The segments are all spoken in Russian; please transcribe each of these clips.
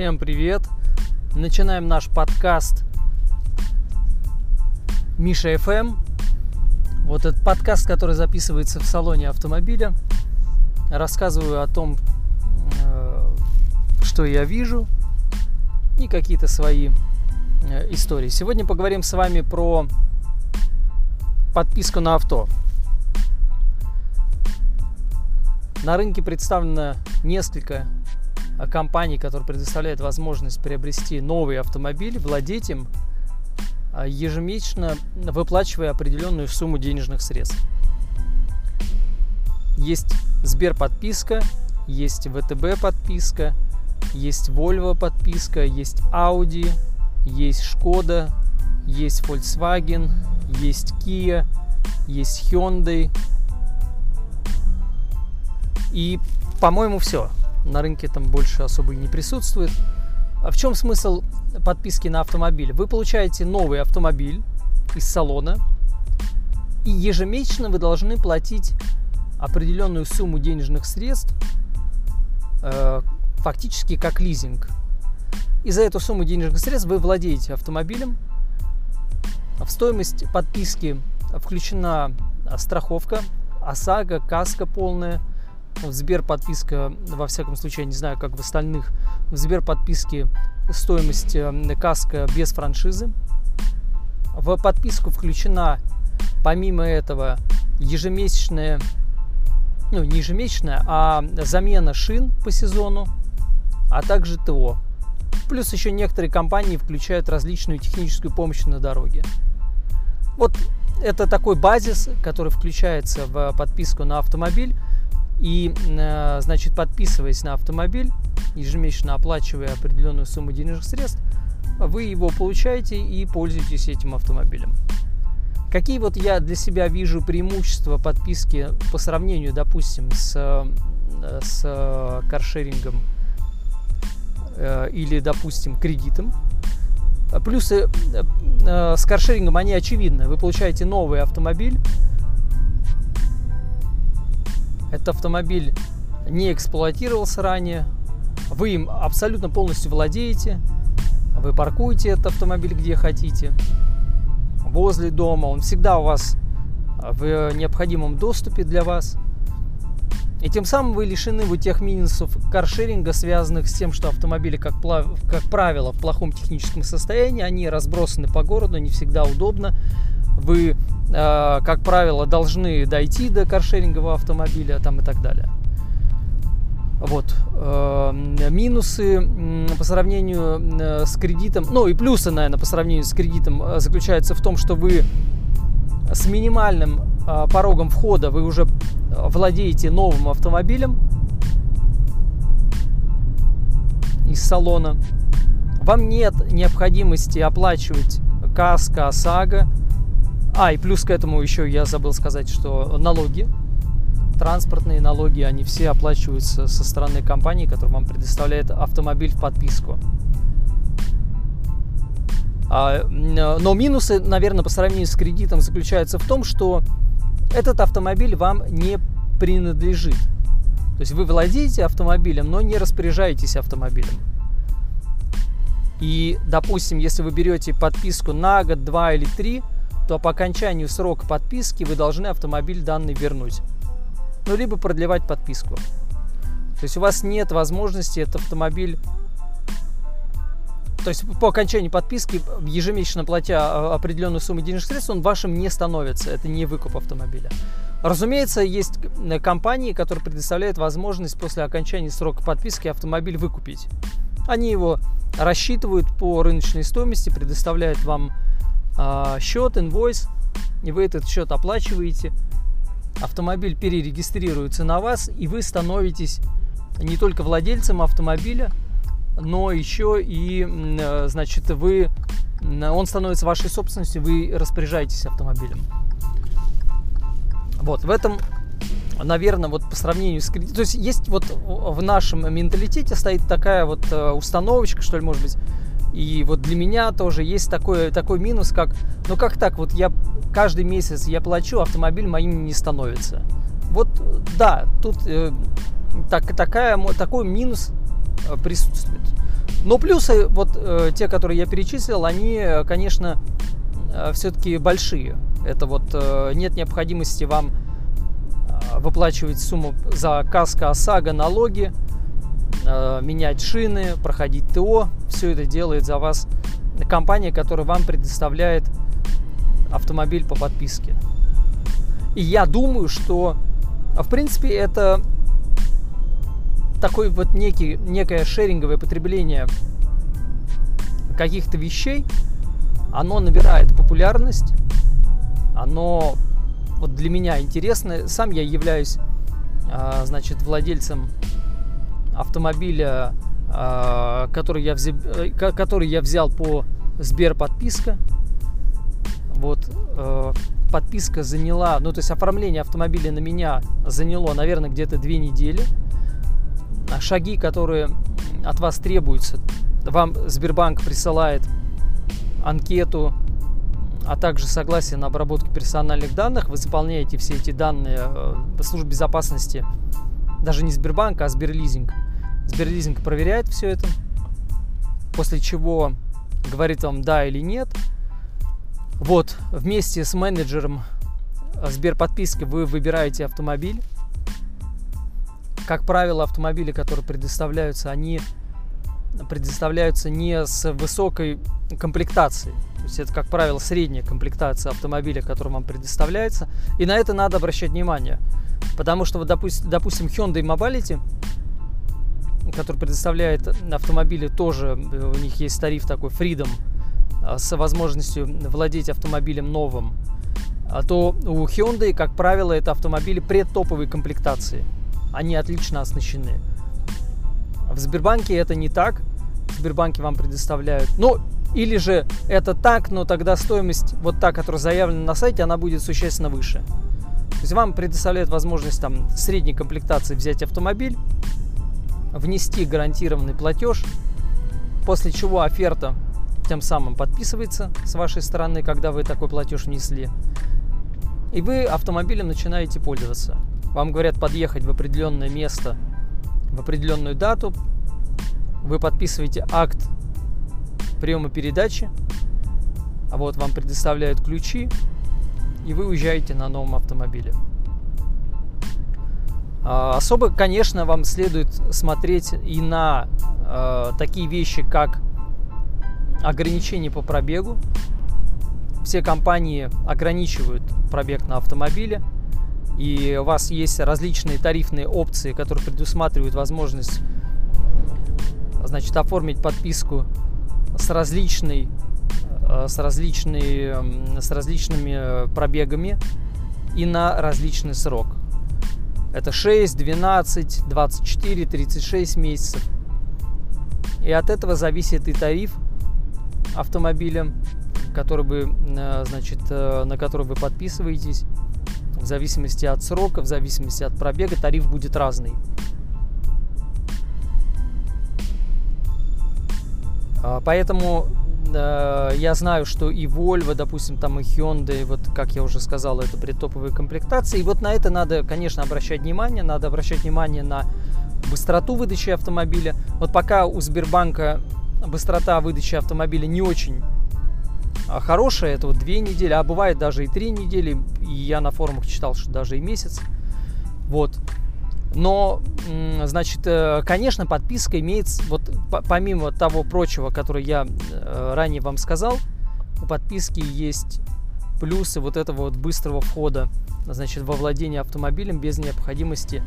Всем привет! Начинаем наш подкаст Миша FM. Вот этот подкаст, который записывается в салоне автомобиля. Рассказываю о том, э, что я вижу и какие-то свои э, истории. Сегодня поговорим с вами про подписку на авто. На рынке представлено несколько компаний, которые предоставляют возможность приобрести новый автомобиль, владеть им, а, ежемесячно выплачивая определенную сумму денежных средств. Есть Сбер подписка, есть ВТБ подписка, есть Volvo подписка, есть Audi, есть Шкода, есть Volkswagen, есть Kia, есть Hyundai. И, по-моему, все на рынке там больше особо и не присутствует. А в чем смысл подписки на автомобиль? Вы получаете новый автомобиль из салона, и ежемесячно вы должны платить определенную сумму денежных средств, э, фактически как лизинг. И за эту сумму денежных средств вы владеете автомобилем. В стоимость подписки включена страховка, ОСАГО, каска полная – в Сбер подписка, во всяком случае, я не знаю, как в остальных, в Сбер подписке стоимость э, каска без франшизы. В подписку включена, помимо этого, ежемесячная, ну не ежемесячная, а замена шин по сезону, а также ТО. Плюс еще некоторые компании включают различную техническую помощь на дороге. Вот это такой базис, который включается в подписку на автомобиль. И, э, значит, подписываясь на автомобиль, ежемесячно оплачивая определенную сумму денежных средств, вы его получаете и пользуетесь этим автомобилем. Какие вот я для себя вижу преимущества подписки по сравнению, допустим, с, э, с каршерингом э, или, допустим, кредитом? Плюсы с каршерингом, они очевидны. Вы получаете новый автомобиль, этот автомобиль не эксплуатировался ранее, вы им абсолютно полностью владеете, вы паркуете этот автомобиль где хотите, возле дома, он всегда у вас в необходимом доступе для вас. И тем самым вы лишены вот тех минусов каршеринга, связанных с тем, что автомобили, как, как правило, в плохом техническом состоянии, они разбросаны по городу, не всегда удобно. Вы Э, как правило, должны дойти до каршерингового автомобиля там и так далее. Вот. Э, минусы по сравнению э, с кредитом, ну и плюсы, наверное, по сравнению с кредитом заключаются в том, что вы с минимальным порогом входа вы уже владеете новым автомобилем из салона. Вам нет необходимости оплачивать каска, ОСАГО, а, и плюс к этому еще я забыл сказать, что налоги, транспортные налоги, они все оплачиваются со стороны компании, которая вам предоставляет автомобиль в подписку. А, но минусы, наверное, по сравнению с кредитом заключаются в том, что этот автомобиль вам не принадлежит. То есть вы владеете автомобилем, но не распоряжаетесь автомобилем. И, допустим, если вы берете подписку на год, два или три, то по окончанию срока подписки вы должны автомобиль данный вернуть. Ну, либо продлевать подписку. То есть у вас нет возможности этот автомобиль то есть по окончании подписки, ежемесячно платя а, определенную сумму денежных средств, он вашим не становится. Это не выкуп автомобиля. Разумеется, есть компании, которые предоставляют возможность после окончания срока подписки автомобиль выкупить. Они его рассчитывают по рыночной стоимости, предоставляют вам счет, инвойс, и вы этот счет оплачиваете. Автомобиль перерегистрируется на вас, и вы становитесь не только владельцем автомобиля, но еще и, э, значит, вы, он становится вашей собственностью, вы распоряжаетесь автомобилем. Вот, в этом, наверное, вот по сравнению с кредитом, то есть есть вот в нашем менталитете стоит такая вот э, установочка, что ли, может быть, и вот для меня тоже есть такой, такой минус, как, ну как так, вот я каждый месяц я плачу, автомобиль моим не становится. Вот да, тут э, так, такая, такой минус э, присутствует. Но плюсы, вот э, те, которые я перечислил, они, конечно, э, все-таки большие. Это вот э, нет необходимости вам э, выплачивать сумму за каско ОСАГО, налоги, э, менять шины, проходить ТО. Все это делает за вас компания, которая вам предоставляет автомобиль по подписке. И я думаю, что, в принципе, это такой вот некий, некое шеринговое потребление каких-то вещей, оно набирает популярность, оно вот для меня интересно. Сам я являюсь, а, значит, владельцем автомобиля, а, который я, взял, э, который я взял по Сбер подписка. Вот э, подписка заняла, ну то есть оформление автомобиля на меня заняло, наверное, где-то две недели. Шаги, которые от вас требуются, вам Сбербанк присылает анкету, а также согласие на обработку персональных данных. Вы заполняете все эти данные э, по службе безопасности, даже не Сбербанка, а Сберлизинг. Сберлизинг проверяет все это, после чего говорит вам да или нет. Вот, вместе с менеджером Сберподписки вы выбираете автомобиль. Как правило, автомобили, которые предоставляются, они предоставляются не с высокой комплектацией. То есть это, как правило, средняя комплектация автомобиля, который вам предоставляется. И на это надо обращать внимание. Потому что, вот, допустим, Hyundai Mobility, который предоставляет автомобили, тоже у них есть тариф такой Freedom а, с возможностью владеть автомобилем новым, а то у Hyundai, как правило, это автомобили предтоповой комплектации. Они отлично оснащены. В Сбербанке это не так. В Сбербанке вам предоставляют... Ну, или же это так, но тогда стоимость, вот та, которая заявлена на сайте, она будет существенно выше. То есть вам предоставляют возможность там средней комплектации взять автомобиль, внести гарантированный платеж, после чего оферта тем самым подписывается с вашей стороны, когда вы такой платеж внесли. И вы автомобилем начинаете пользоваться. Вам говорят подъехать в определенное место в определенную дату. Вы подписываете акт приема передачи. А вот вам предоставляют ключи. И вы уезжаете на новом автомобиле. А, особо, конечно, вам следует смотреть и на э, такие вещи, как ограничения по пробегу. Все компании ограничивают пробег на автомобиле, и у вас есть различные тарифные опции, которые предусматривают возможность значит, оформить подписку с различной э, с, различной, с различными пробегами и на различный срок. Это 6, 12, 24, 36 месяцев. И от этого зависит и тариф автомобиля, который вы, э, значит, э, на который вы подписываетесь. В зависимости от срока, в зависимости от пробега, тариф будет разный. А, поэтому э, я знаю, что и Volvo, допустим, там и Hyundai, вот как я уже сказал, это предтоповые комплектации. И вот на это надо, конечно, обращать внимание. Надо обращать внимание на быстроту выдачи автомобиля. Вот пока у Сбербанка быстрота выдачи автомобиля не очень а, хорошая, это вот две недели, а бывает даже и три недели, и я на форумах читал, что даже и месяц. Вот. Но, значит, э, конечно, подписка имеет, вот помимо того прочего, которое я э, ранее вам сказал, у подписки есть плюсы вот этого вот быстрого входа, значит, во владение автомобилем без необходимости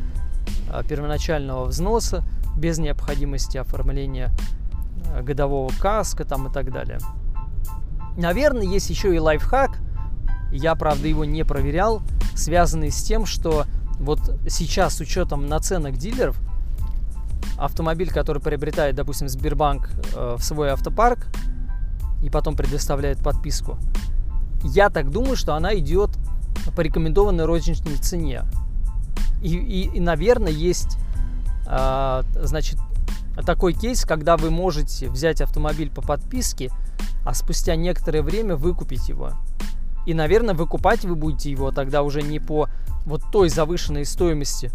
э, первоначального взноса, без необходимости оформления годового каска там и так далее. Наверное, есть еще и лайфхак, я, правда, его не проверял, связанный с тем, что вот сейчас с учетом наценок дилеров, автомобиль, который приобретает, допустим, Сбербанк э, в свой автопарк и потом предоставляет подписку, я так думаю, что она идет по рекомендованной розничной цене. И, и, и наверное, есть, э, значит, такой кейс, когда вы можете взять автомобиль по подписке, а спустя некоторое время выкупить его. И, наверное, выкупать вы будете его тогда уже не по вот той завышенной стоимости,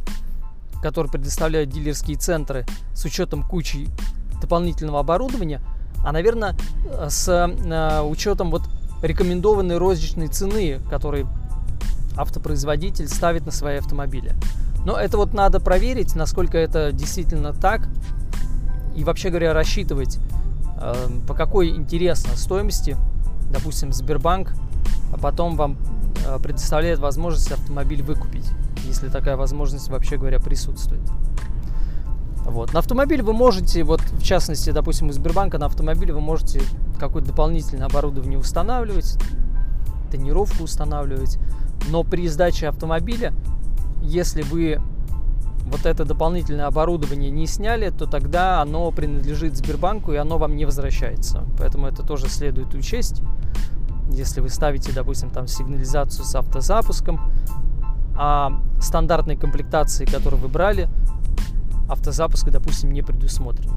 которую предоставляют дилерские центры с учетом кучи дополнительного оборудования, а, наверное, с э, учетом вот рекомендованной розничной цены, которой автопроизводитель ставит на свои автомобили. Но это вот надо проверить, насколько это действительно так, и вообще говоря, рассчитывать, э, по какой интересно стоимости, допустим, Сбербанк, а потом вам э, предоставляет возможность автомобиль выкупить, если такая возможность вообще говоря присутствует. Вот. На автомобиль вы можете, вот в частности, допустим, у Сбербанка на автомобиле вы можете какое-то дополнительное оборудование устанавливать, тонировку устанавливать, но при сдаче автомобиля, если вы вот это дополнительное оборудование не сняли, то тогда оно принадлежит Сбербанку и оно вам не возвращается. Поэтому это тоже следует учесть. Если вы ставите, допустим, там сигнализацию с автозапуском, а стандартной комплектации, которую вы брали, автозапуска, допустим, не предусмотрен.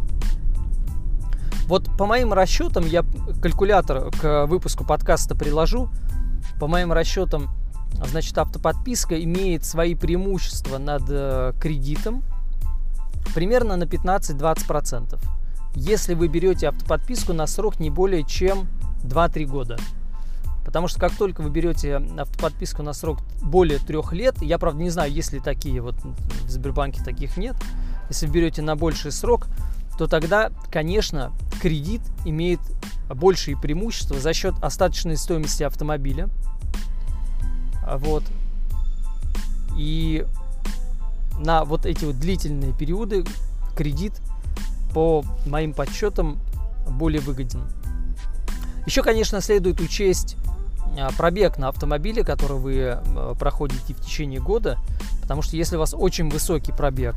Вот по моим расчетам, я калькулятор к выпуску подкаста приложу. По моим расчетам, значит, автоподписка имеет свои преимущества над э, кредитом примерно на 15-20%. Если вы берете автоподписку на срок не более чем 2-3 года. Потому что как только вы берете автоподписку на срок более трех лет, я правда не знаю, есть ли такие, вот в Сбербанке таких нет, если берете на больший срок, то тогда, конечно, кредит имеет большие преимущества за счет остаточной стоимости автомобиля. Вот. И на вот эти вот длительные периоды кредит по моим подсчетам более выгоден. Еще, конечно, следует учесть пробег на автомобиле, который вы э, проходите в течение года, потому что если у вас очень высокий пробег,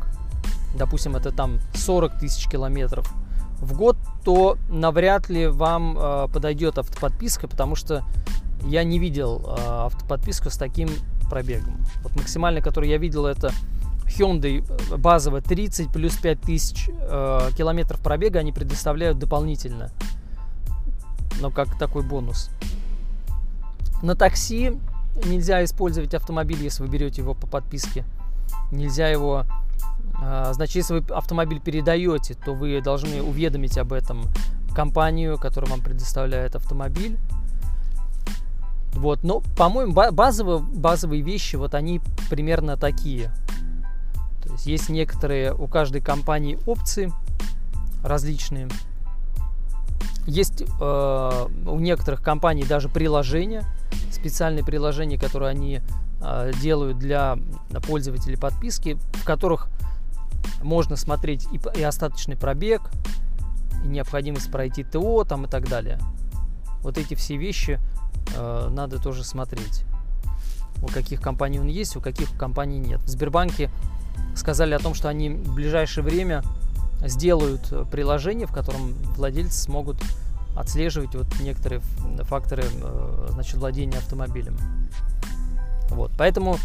допустим, это там 40 тысяч километров в год, то навряд ли вам э, подойдет автоподписка, потому что я не видел э, автоподписку с таким пробегом. Вот максимально, который я видел, это Hyundai базово 30 плюс 5 тысяч э, километров пробега они предоставляют дополнительно. Но как такой бонус. На такси нельзя использовать автомобиль, если вы берете его по подписке. Нельзя его а, значит, если вы автомобиль передаете, то вы должны уведомить об этом компанию, которая вам предоставляет автомобиль. Вот, но, по-моему, базовые, базовые вещи, вот они примерно такие. То есть есть некоторые у каждой компании опции различные. Есть э, у некоторых компаний даже приложения, специальные приложения, которые они э, делают для пользователей подписки, в которых можно смотреть и, и остаточный пробег, и необходимость пройти ТО там и так далее. Вот эти все вещи э, надо тоже смотреть. У каких компаний он есть, у каких компаний нет. В Сбербанке сказали о том, что они в ближайшее время сделают приложение, в котором владельцы смогут отслеживать вот некоторые факторы э, значит, владения автомобилем. Вот. Поэтому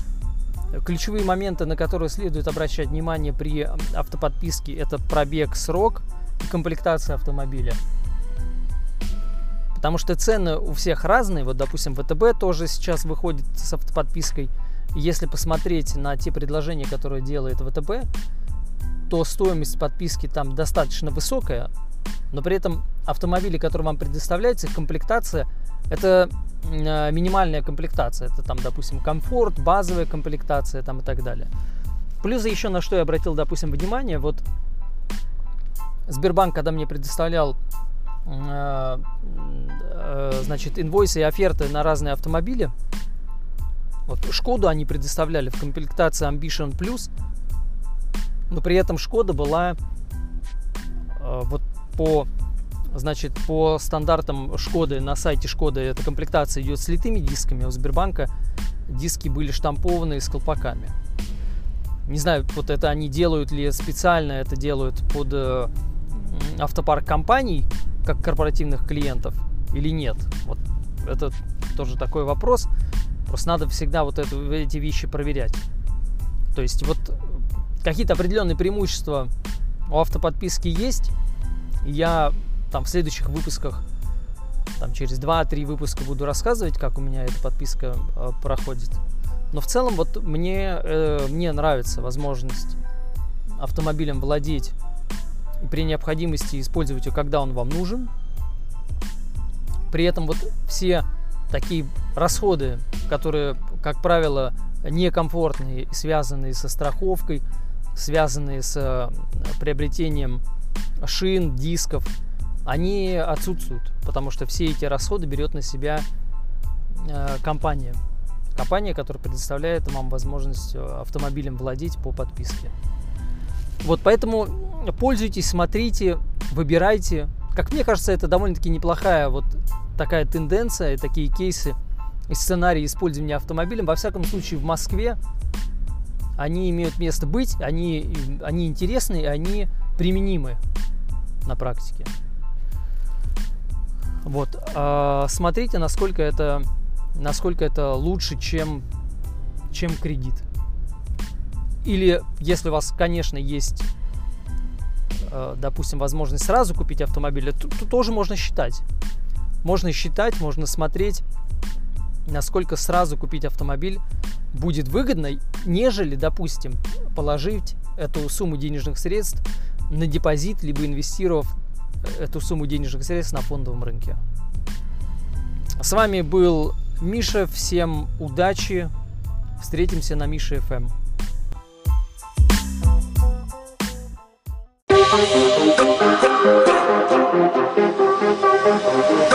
Ключевые моменты, на которые следует обращать внимание при автоподписке, это пробег, срок и комплектация автомобиля. Потому что цены у всех разные. Вот, допустим, ВТБ тоже сейчас выходит с автоподпиской. если посмотреть на те предложения, которые делает ВТБ, то стоимость подписки там достаточно высокая, но при этом автомобили, которые вам предоставляются, их комплектация, это Э, минимальная комплектация. Это там, допустим, комфорт, базовая комплектация там и так далее. Плюс еще на что я обратил, допустим, внимание, вот Сбербанк, когда мне предоставлял э, э, значит, инвойсы и оферты на разные автомобили, вот Шкоду они предоставляли в комплектации Ambition Plus, но при этом Шкода была э, вот по Значит, по стандартам Шкоды, на сайте Шкоды эта комплектация идет с литыми дисками, а у Сбербанка диски были штампованные с колпаками. Не знаю, вот это они делают ли специально, это делают под э, автопарк компаний, как корпоративных клиентов, или нет. Вот это тоже такой вопрос. Просто надо всегда вот это, эти вещи проверять. То есть вот какие-то определенные преимущества у автоподписки есть. Я там в следующих выпусках, там через 2-3 выпуска буду рассказывать, как у меня эта подписка э, проходит. Но в целом вот мне, э, мне нравится возможность автомобилем владеть и при необходимости использовать его, когда он вам нужен. При этом вот все такие расходы, которые, как правило, некомфортные, связанные со страховкой, связанные с э, приобретением шин, дисков, они отсутствуют, потому что все эти расходы берет на себя э, компания. Компания, которая предоставляет вам возможность э, автомобилем владеть по подписке. Вот поэтому пользуйтесь, смотрите, выбирайте. Как мне кажется, это довольно-таки неплохая вот такая тенденция, такие кейсы и сценарии использования автомобилем. Во всяком случае, в Москве они имеют место быть, они, они интересны, они применимы на практике. Вот. А смотрите, насколько это, насколько это лучше, чем, чем кредит. Или если у вас, конечно, есть, э, допустим, возможность сразу купить автомобиль, то, то тоже можно считать. Можно считать, можно смотреть, насколько сразу купить автомобиль будет выгодно, нежели, допустим, положить эту сумму денежных средств на депозит, либо инвестировав эту сумму денежных средств на фондовом рынке. С вами был Миша. Всем удачи. Встретимся на Мише FM. Huh.